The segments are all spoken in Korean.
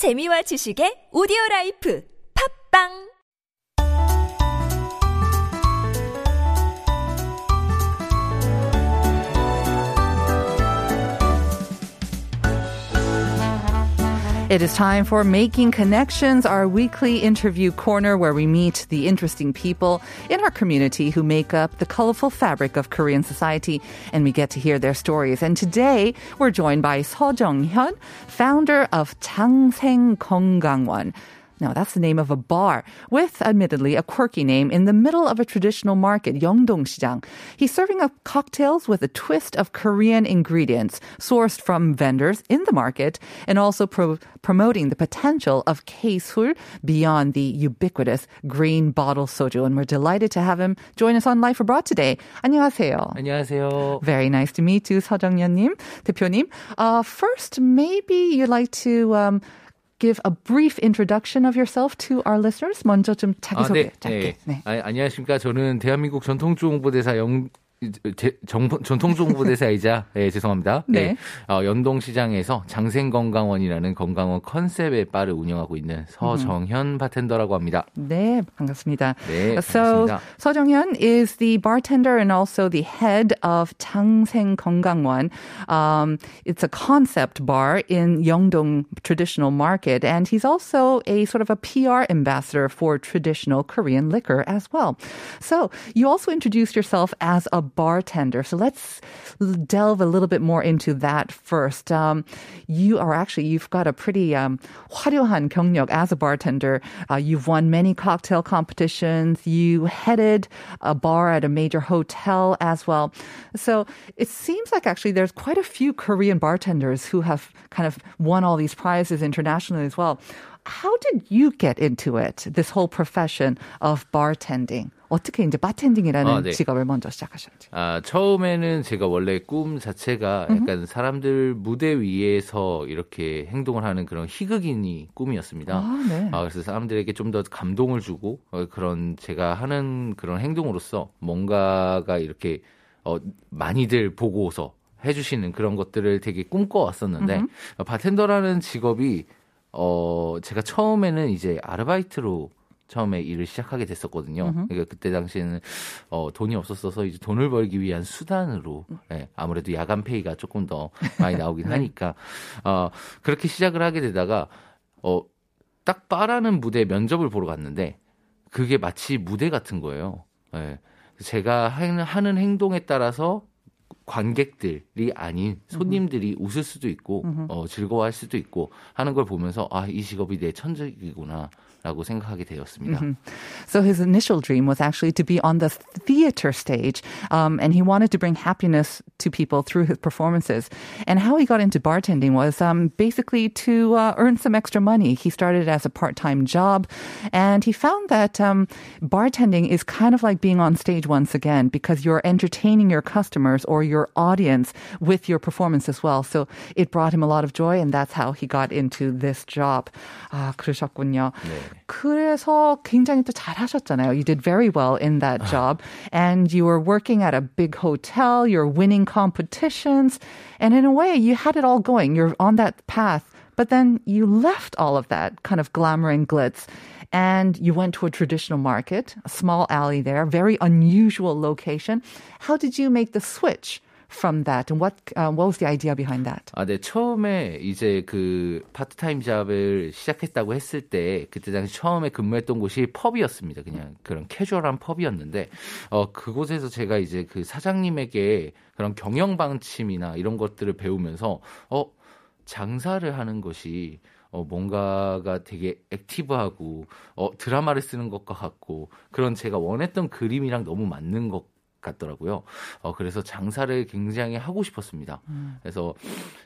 재미와 지식의 오디오 라이프. 팝빵 It is time for Making Connections, our weekly interview corner where we meet the interesting people in our community who make up the colorful fabric of Korean society and we get to hear their stories. And today we're joined by Seo Jung-hyun, founder of Changseng Konggangwon. Now, that's the name of a bar with, admittedly, a quirky name in the middle of a traditional market, Yeongdong-시장. He's serving up cocktails with a twist of Korean ingredients sourced from vendors in the market and also pro- promoting the potential of K-술 beyond the ubiquitous green bottle soju. And we're delighted to have him join us on Life Abroad today. 안녕하세요. 안녕하세요. Very nice to meet you, 서정연님, 대표님. Uh, first, maybe you'd like to um, give a brief introduction of yourself to our listeners. 먼저 좀 자기소개 네, 짧게. 네. 아, 안녕하십니까. 저는 대한민국 전통주 홍보대사 영 제, 정, 전통주홍보대사이자 네, 죄송합니다. 네. 어, 연동시장에서 장생건강원이라는 건강원 컨셉의 바를 운영하고 있는 서정현 바텐더라고 합니다. 네, 반갑습니다. 네, so 반갑습니다. 서정현 is the bartender and also the head of 장생 건강원. Um, it's a concept bar in Yeongdong traditional market, and he's also a sort of a PR ambassador for traditional Korean liquor as well. So you also introduced yourself as a bartender. So let's delve a little bit more into that first. Um, you are actually you've got a pretty um, 화려한 경력 as a bartender. Uh, you've won many cocktail competitions. You headed a bar at a major hotel as well. So it seems like actually there's quite a few Korean bartenders who have kind of won all these prizes internationally as well. How did you get into it? This whole profession of bartending. 어떻게 이제 바텐딩이라는 아, 네. 직업을 먼저 시작하셨는지. 아, 처음에는 제가 원래 꿈 자체가 약간 사람들 무대 위에서 이렇게 행동을 하는 그런 희극인이 꿈이었습니다. 아, 네. 아, 그래서 사람들에게 좀 더 감동을 주고 어, 그런 제가 하는 그런 행동으로서 뭔가가 이렇게 어, 많이들 보고서 해주시는 그런 것들을 되게 꿈꿔왔었는데 어, 바텐더라는 직업이 어 제가 처음에는 이제 아르바이트로 처음에 일을 시작하게 됐었거든요. 그러니까 그때 당시에는 어 돈이 없었어서 이제 돈을 벌기 위한 수단으로 예, 아무래도 야간 페이가 조금 더 많이 나오긴 하니까 어 그렇게 시작을 하게 되다가 어딱 바라는 무대 면접을 보러 갔는데 그게 마치 무대 같은 거예요. 예. 제가 하는, 행동에 따라서 관객들이 아닌 손님들이 웃을 수도 있고 어, 즐거워할 수도 있고 하는 걸 보면서 아 이 직업이 내 천직이구나 라고 생각하게 되었습니다. So his initial dream was actually to be on the theater stage, um, and he wanted to bring happiness to people through his performances. And how he got into bartending was um, basically to uh, earn some extra money. He started as a part-time job, and he found that um, bartending is kind of like being on stage once again because you're entertaining your customers or your audience with your performance as well. So it brought him a lot of joy, and that's how he got into this job. 아 그러셨군요. 그래서 굉장히 또 잘하셨잖아요. You did very well in that job. And you were working at a big hotel. You're winning competitions. And in a way, you had it all going. You're on that path. But then you left all of that kind of glamour and glitz. And you went to a traditional market, a small alley there, very unusual location. How did you make the switch from that? And what, uh, what was the idea behind that? 아, 네. 처음에 이제 그 파트타임 잡을 시작했다고 했을 때 그때 당시 처음에 근무했던 곳이 펍이었습니다. 그냥 그런 캐주얼한 펍이었는데 어 그곳에서 제가 이제 그 사장님에게 그런 경영 방침이나 이런 것들을 배우면서 어 장사를 하는 것이 어, 뭔가가 되게 액티브하고, 어, 드라마를 쓰는 것과 같고, 그런 제가 원했던 그림이랑 너무 맞는 것 같더라고요. 어, 그래서 장사를 굉장히 하고 싶었습니다. 그래서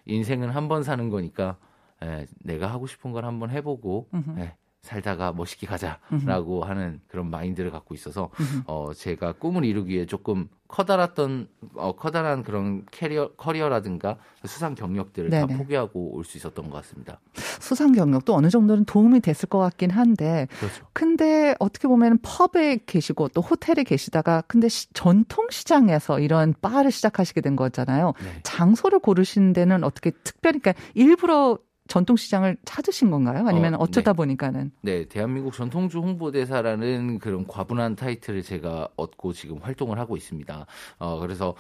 인생은 한 번 사는 거니까, 에, 내가 하고 싶은 걸 한번 해보고, 에, 살다가 멋있게 가자라고 하는 그런 마인드를 갖고 있어서 어 제가 꿈을 이루기 위해 조금 커다랐던 어 커다란 그런 캐리어 커리어라든가 수상 경력들을 다 네네. 포기하고 올 수 있었던 것 같습니다. 수상 경력도 어느 정도는 도움이 됐을 것 같긴 한데 그렇죠. 근데 어떻게 보면 펍에 계시고 또 호텔에 계시다가 근데 시- 전통 시장에서 이런 바를 시작하시게 된 거잖아요. 네. 장소를 고르신 데는 어떻게 특별히 그러니까 일부러 전통 시장을 찾으신 건가요? 아니면 어, 어, 쩌다 네. 보니까는 네, 대한민국 전통주 홍보대사라는 그런 과분한 타이틀을 제가 얻고 지금 활동을 하고 있습니다. 어, 그래서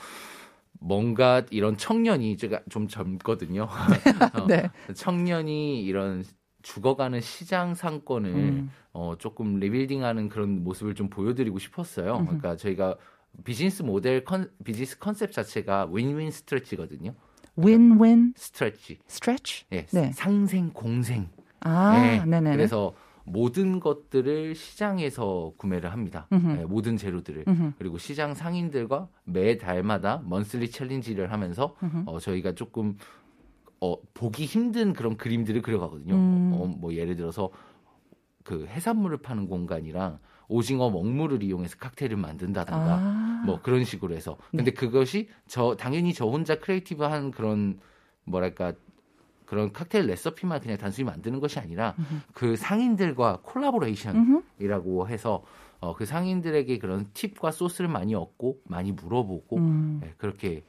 뭔가 이런 청년이 제가 좀 젊거든요. 어, 네. 청년이 이런 죽어가는 시장 상권을 음. 어, 조금 rebuilding하는 그런 모습을 좀 보여드리고 싶었어요. 그러니까 저희가 비즈니스 모델 컨, 비즈니스 컨셉 자체가 win-win strategy거든요. Win-win strategy. strategy. 예, 네. 상생 공생. 아, 네, 네네. 그래서 모든 것들을 시장에서 구매를 합니다. 네, 모든 재료들을. 음흠. 그리고 시장 상인들과 매 달마다 monthly challenge를 하면서. 어, 저희가 조금 어, 보기 힘든 그런 그림들을 그려가거든요. 음. 어, 뭐 예를 들어서 그 해산물을 파는 공간이랑 오징어 먹물을 이용해서 칵테일을 만든다든가 아. 뭐 그런 식으로 해서 근데 그것이 저 당연히 저 혼자 creative한 그런 뭐랄까 그런 칵테일 레시피만 그냥 단순히 만드는 것이 아니라 그 상인들과 collaboration이라고 해서 어, 그 상인들에게 그런 팁과 소스를 많이 얻고 많이 물어보고 음. 네, 그렇게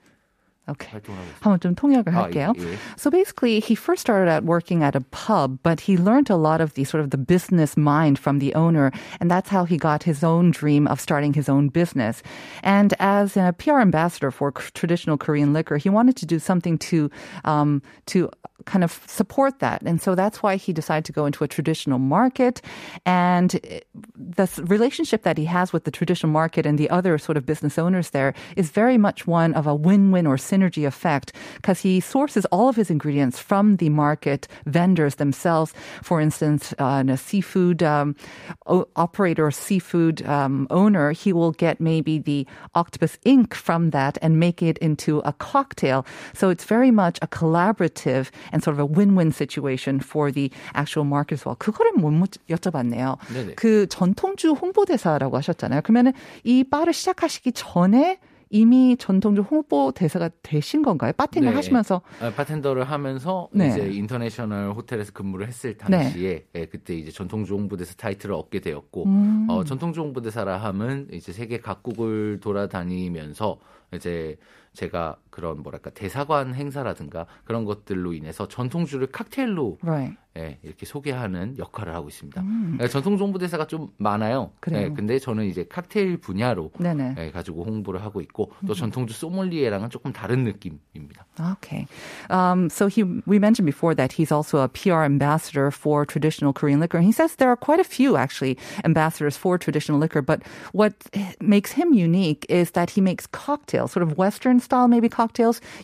오케이. 활동을 하고 있습니다. 한번 좀 통역을 아, 할게요. 예, 예. So basically, he first started out working at a pub, but he learned a lot of the sort of the business mind from the owner, and that's how he got his own dream of starting his own business. And as a PR ambassador for c- traditional Korean liquor, he wanted to do something to um, to kind of support that, and so that's why he decided to go into a traditional market. And the relationship that he has with the traditional market and the other sort of business owners there is very much one of a win-win or synergy effect because he sources all of his ingredients from the market vendors themselves. For instance, uh, a seafood um, o- operator or seafood um, owner, he will get maybe the octopus ink from that and make it into a cocktail. So it's very much a collaborative and sort of a win-win situation for the actual market as well. 그거를 못 묻- 여쭤봤네요. 네네. 그 전통주 홍보대사라고 하셨잖아요. 그러면은 이 바를 시작하시기 전에 이미 전통주 홍보 대사가 되신 건가요? 바텐을 네. 하시면서 아, 바텐더를 하면서 네. 이제 인터내셔널 호텔에서 근무를 했을 당시에 예, 그때 이제 전통주 홍보 대사 타이틀을 얻게 되었고 음. 어, 전통주 홍보 대사라 함은 이제 세계 각국을 돌아다니면서 이제 제가 그런 뭐랄까 대사관 행사라든가 그런 것들로 인해서 전통주를 칵테일로 right. 예, 이렇게 소개하는 역할을 하고 있습니다. 예, 전통주 홍보대사가 좀 많아요. 음. 그래요? 예, 근데 저는 이제 칵테일 분야로 네네. 예, 가지고 홍보를 하고 있고 음. 또 전통주 소믈리에랑은 조금 다른 느낌입니다. Okay. Um, so he, we mentioned before that he's also a PR ambassador for traditional Korean liquor. And he says there are quite a few actually ambassadors for traditional liquor, but what makes him unique is that he makes cocktails, sort of Western style maybe cocktails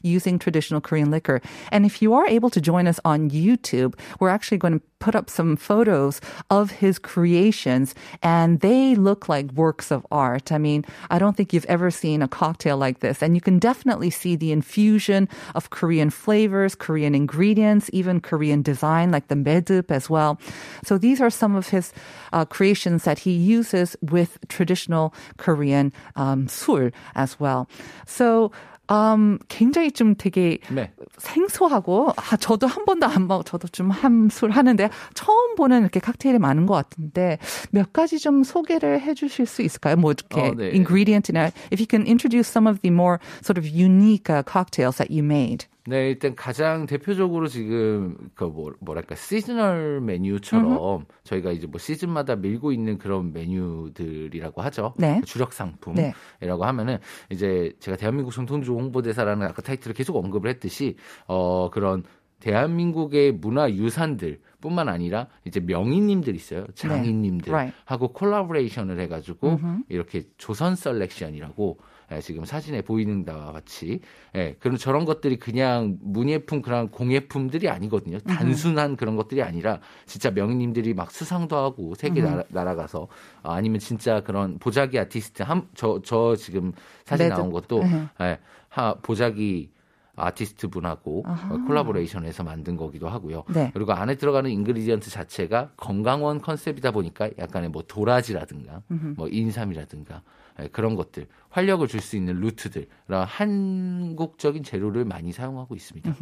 using traditional Korean liquor. And if you are able to join us on YouTube, we're actually going to put up some photos of his creations and they look like works of art. I mean, I don't think you've ever seen a cocktail like this. And you can definitely see the infusion of Korean flavors, Korean ingredients, even Korean design like the medup as well. So these are some of his uh, creations that he uses with traditional Korean um, 술 as well. So um, 굉장히 좀 되게 네. 생소하고 아 저도 한 번도 안 먹, 저도 좀 함술 하는데 처음 보는 이렇게 칵테일이 많은 것 같은데 몇 가지 좀 소개를 해주실 수 있을까요? 뭐 이렇게 어, 네. ingredient이나 if you can introduce some of the more sort of unique uh, cocktails that you made. 네, 일단 가장 대표적으로 지금 그 뭐, 뭐랄까 seasonal 메뉴처럼 저희가 이제 뭐 시즌마다 밀고 있는 그런 메뉴들이라고 하죠. 네. 주력 상품이라고 네. 하면은 이제 제가 대한민국 전통주 홍보대사라는 아까 타이틀을 계속 언급을 했듯이 어 그런 대한민국의 문화 유산들 뿐만 아니라 이제 명인님들 있어요. 장인님들 Right. 하고 collaboration을 해가지고 이렇게 조선 selection이라고 예, 지금 사진에 보이는 바와 같이 예, 그런 저런 것들이 그냥 문예품 그런 공예품들이 아니거든요. 단순한 그런 것들이 아니라 진짜 명인님들이 막 수상도 하고 세계 나라, 날아가서 아, 아니면 진짜 그런 보자기 아티스트 한저저 지금 사진 레드. 나온 것도 네. 예, 하 보자기 아티스트 분하고 어, collaboration해서 만든 거기도 하고요. 네. 그리고 안에 들어가는 ingredient 자체가 건강원 컨셉이다 보니까 약간의 뭐 도라지라든가 뭐 인삼이라든가 예, 그런 것들 활력을 줄 수 있는 루트들 한국적인 재료를 많이 사용하고 있습니다.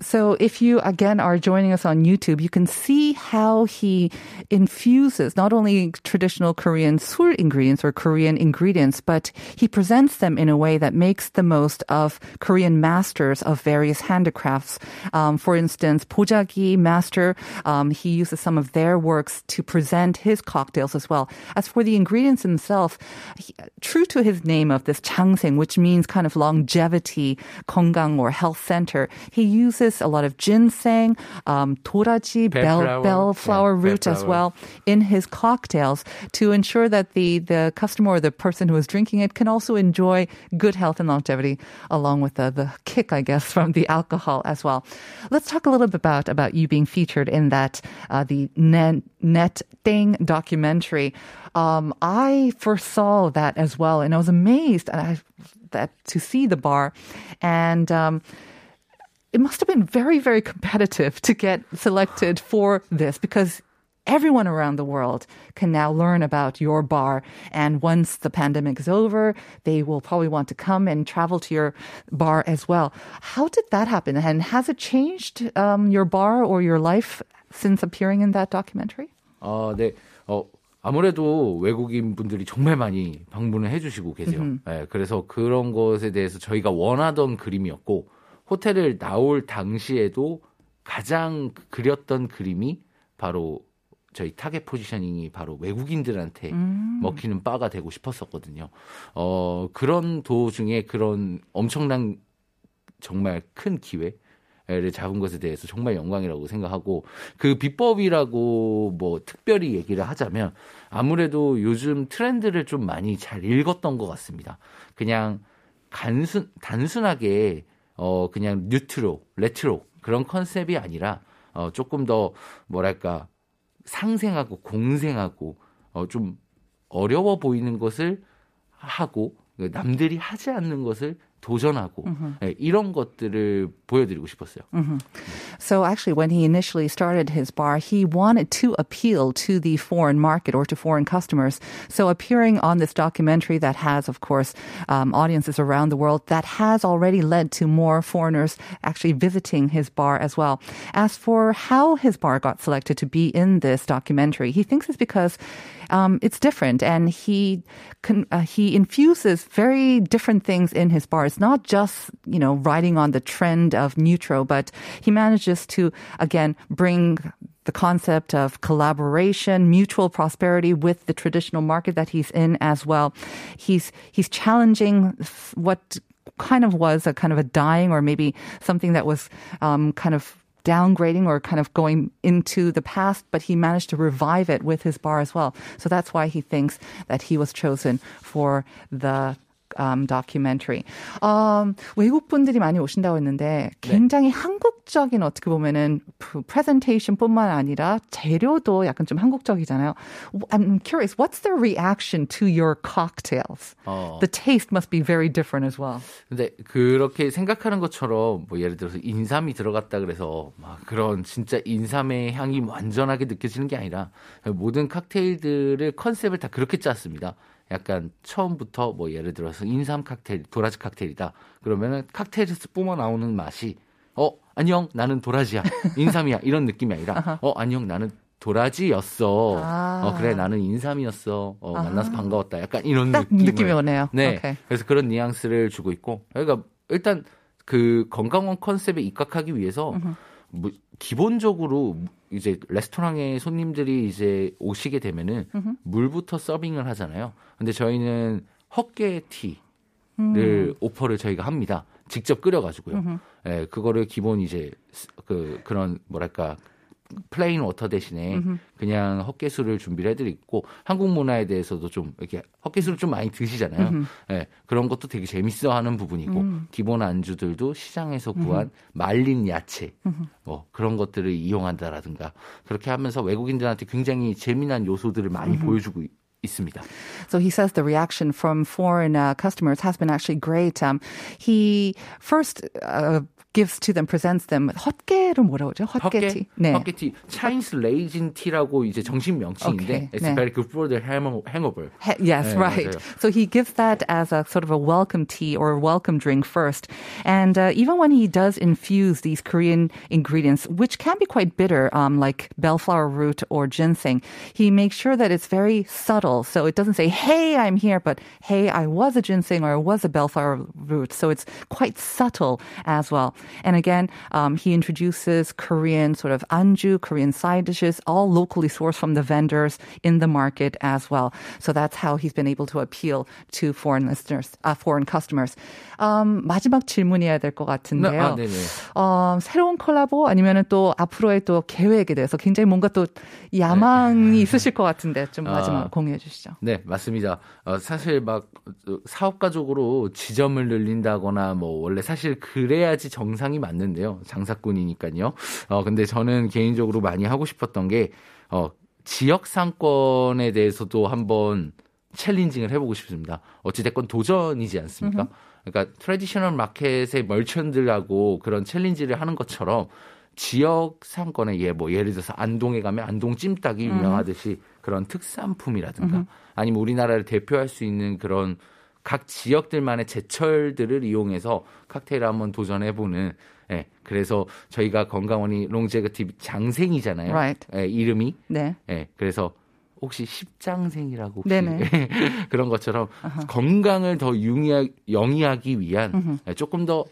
So if you again are joining us on YouTube, you can see how he infuses not only traditional Korean 술 ingredients or Korean ingredients, but he presents them in a way that makes the most of Korean masters of various handicrafts. Um, for instance, Pojagi master, um, he uses some of their works to present his cocktails as well. As for the ingredients themselves, he, true to his name of this Changseng, which means kind of longevity, 건강 or health center, he uses a lot of ginseng, um, toraji, bell, Bellflower. bellflower Yeah, root as well in his cocktails to ensure that the, the customer or the person who is drinking it can also enjoy good health and longevity along with the, the kick, I guess, from the alcohol as well. Let's talk a little bit about, about you being featured in that, uh, the Net, Net Thing documentary Um, I first saw that as well and I was amazed and I, that to see the bar and, um, it must have been very, very competitive to get selected for this because everyone around the world can now learn about your bar. And once the pandemic is over, they will probably want to come and travel to your bar as well. How did that happen? And has it changed um, your bar or your life since appearing in that documentary? 어, 네. 어, 아무래도 외국인 분들이 정말 많이 방문을 해주시고 계세요. 네, 그래서 그런 것에 대해서 저희가 원하던 그림이었고, 호텔을 나올 당시에도 가장 그렸던 그림이 바로 저희 target positioning이 바로 외국인들한테 먹히는 바가 되고 싶었었거든요. 어, 그런 도중에 그런 엄청난 정말 큰 기회 를 잡은 것에 대해서 정말 영광이라고 생각하고 그 비법이라고 뭐 특별히 얘기를 하자면 아무래도 요즘 트렌드를 좀 많이 잘 읽었던 것 같습니다. 그냥 간순 단순하게 어 그냥 뉴트로 레트로 그런 컨셉이 아니라 어 조금 더 뭐랄까 상생하고 공생하고 어좀 어려워 보이는 것을 하고 남들이 하지 않는 것을 도전하고 예, 이런 것들을 보여드리고 싶었어요. So actually, when he initially started his bar, he wanted to appeal to the foreign market or to foreign customers. So appearing on this documentary that has, of course, um, audiences around the world, that has already led to more foreigners actually visiting his bar as well. As for how his bar got selected to be in this documentary, he thinks it's because um, it's different, and he con- uh, he infuses very different things in his bar. It's not just you know riding on the trend of neutral, but he manages to again bring the concept of collaboration, mutual prosperity with the traditional market that he's in as well. He's he's challenging what kind of was a kind of a dying or maybe something that was um, kind of downgrading or kind of going into the past, but he managed to revive it with his bar as well. So that's why he thinks that he was chosen for the um, documentary. Um, 외국 분들이 많이 오신다고 했는데 굉장히 한국적인 어떻게 보면은 프레젠테이션뿐만 아니라 재료도 약간 좀 한국적이잖아요. I'm curious, what's the reaction to your cocktails? 어. The taste must be very different as well. 근데 그렇게 생각하는 것처럼 뭐 예를 들어서 인삼이 들어갔다 그래서 막 그런 진짜 인삼의 향이 완전하게 느껴지는 게 아니라 모든 칵테일들을 컨셉을 다 그렇게 짰습니다. 약간 처음부터 뭐 예를 들어서 인삼 칵테일, 도라지 칵테일이다. 그러면은 칵테일에서 뿜어 나오는 맛이 어 안녕 나는 도라지야 인삼이야 이런 느낌이 아니라 어 안녕 나는 도라지였어. 아. 어 그래 나는 인삼이었어. 어 만나서 반가웠다. 약간 이런 딱 느낌을 느낌이 오네요. 네. 오케이. 그래서 그런 뉘앙스를 주고 있고, 그러니까 일단 그 건강원 컨셉에 입각하기 위해서 뭐 기본적으로 이제 레스토랑에 손님들이 이제 오시게 되면은 물부터 서빙을 하잖아요. 근데 저희는 헛개 tea를 offer를 저희가 합니다. 직접 끓여가지고요. 예, 그거를 기본 이제 스- 그 그런 뭐랄까 plain water 대신에 그냥 헛개수를 준비를 해드리고 한국 문화에 대해서도 좀 이렇게 헛개수를 좀 많이 드시잖아요. 예, 그런 것도 되게 재밌어하는 부분이고 기본 안주들도 시장에서 구한 말린 야채 뭐 그런 것들을 이용한다라든가 그렇게 하면서 외국인들한테 굉장히 재미난 요소들을 많이 보여주고 있- 있습니다. So he says the reaction from foreign uh, customers has been actually great. Um, he first uh, gives to them, presents them. 헛개를 뭐라고 그러죠? 헛개티. 네. 헛개티. Chinese raisin tea라고 이제 정식 명칭인데 okay. it's 네. very good for the hangover. yes, 네, right. 맞아요. So he gives that as a sort of a welcome tea or a welcome drink first. And uh, even when he does infuse these Korean ingredients, which can be quite bitter, um, like bellflower root or ginseng, he makes sure that it's very subtle. So it doesn't say, hey, I'm here, but hey, I was a ginseng or I was a bellflower root. So it's quite subtle as well. And again, um, he introduces Korean sort of anju, Korean side dishes, all locally sourced from the vendors in the market as well. So that's how he's been able to appeal to foreign listeners, uh, foreign customers. Um, 마지막 질문이어야 될 것 같은데요. 아, 어, 새로운 콜라보 아니면은 또 앞으로의 또 계획에 대해서 굉장히 뭔가 또 야망이 네. 있으실 것 같은데 좀 마지막 어, 공유해 주시죠. 네, 맞습니다. 어, 사실 막 사업가적으로 지점을 늘린다거나 뭐 원래 사실 그래야지 정상이 맞는데요. 장사꾼이니까요. 어, 근데 저는 개인적으로 많이 하고 싶었던 게 어, 지역 상권에 대해서도 한번 challenging을 해보고 싶습니다. 어찌됐건 도전이지 않습니까? 그러니까 traditional market의 merchant들하고 그런 challenge를 하는 것처럼 지역 상권에 예, 뭐 예를 들어서 안동에 가면 안동 찜닭이 유명하듯이 그런 특산품이라든가 아니면 우리나라를 대표할 수 있는 그런 각 지역들만의 제철들을 이용해서 칵테일을 한번 도전해보는 예, 그래서 저희가 건강원이 longevity 장생이잖아요. Right. 예, 이름이. 네. 예, 그래서 혹시 십장생이라고 혹시 그런 것처럼 uh-huh. 건강을 더 융이하, 영위하기 위한 uh-huh. 조금 더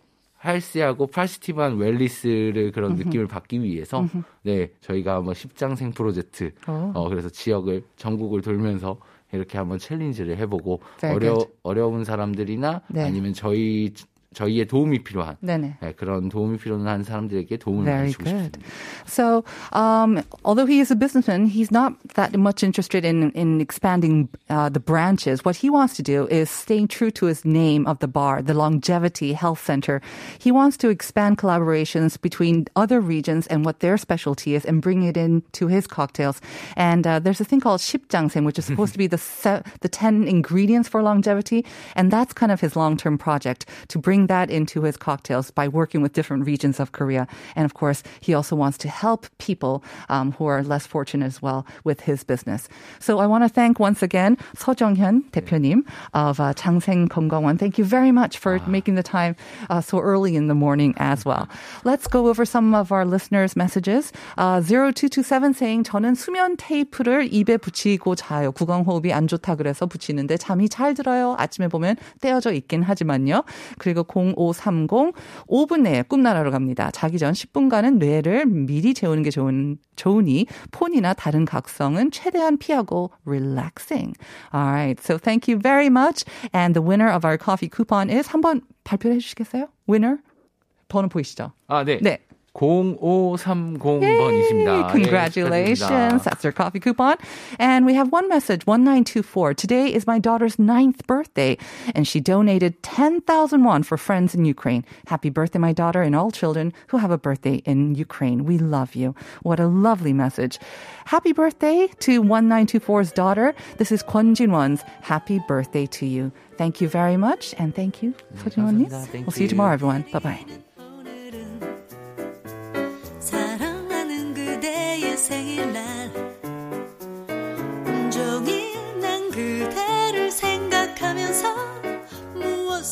health하고 positive한 wellness를 그런. 느낌을 받기 위해서 네 저희가 한번 십장생 프로젝트 oh. 어, 그래서 지역을 전국을 돌면서 이렇게 한번 challenge를 해보고 어려 어려운 사람들이나 네. 아니면 저희 저희의 도움이 필요한 네네. 네, 그런 도움이 필요한 사람들에게 도움을 Very 주고 good. 싶습니다. So, um, although he is a businessman, he's not that much interested in in expanding uh, the branches. What he wants to do is staying true to his name of the bar, the Longevity Health Center. He wants to expand collaborations between other regions and what their specialty is, and bring it into his cocktails. And uh, there's a thing called shipjangsen, which is supposed to be the se- the ten ingredients for longevity, and that's kind of his long term project to bring that into his cocktails by working with different regions of Korea. And of course, he also wants to help people um, who are less fortunate as well with his business. So I want to thank once again 서정현 대표님 of uh, 장생 건강원. Thank you very much for making the time uh, so early in the morning as well. Let's go over some of our listeners' messages. Uh, 0227 saying 저는 수면 테이프를 입에 붙이고 자요. 구강호흡이 안 좋다 그래서 붙이는데 잠이 잘 들어요. 아침에 보면 떼어져 있긴 하지만요. 그리고 0530 5분 내에 꿈나라로 갑니다. 자기 전 10분간은 뇌를 미리 재우는 게 좋은 좋으니 폰이나 다른 각성은 최대한 피하고 relaxing. Alright, so thank you very much. And the winner of our coffee coupon is 한번 발표해 주시겠어요? Winner? 번호 보이시죠? 아, 네. 네. 0530번이십니다. Congratulations. That's your coffee coupon. And we have one message, 1924. Today is my daughter's ninth birthday, and she donated 10,000 won for friends in Ukraine. Happy birthday, my daughter, and all children who have a birthday in Ukraine. We love you. What a lovely message. Happy birthday to 1924's daughter. This is Kwon Jinwon's happy birthday to you. Thank you very much, and thank you, Sojinwon. We'll see you tomorrow, everyone. Bye bye.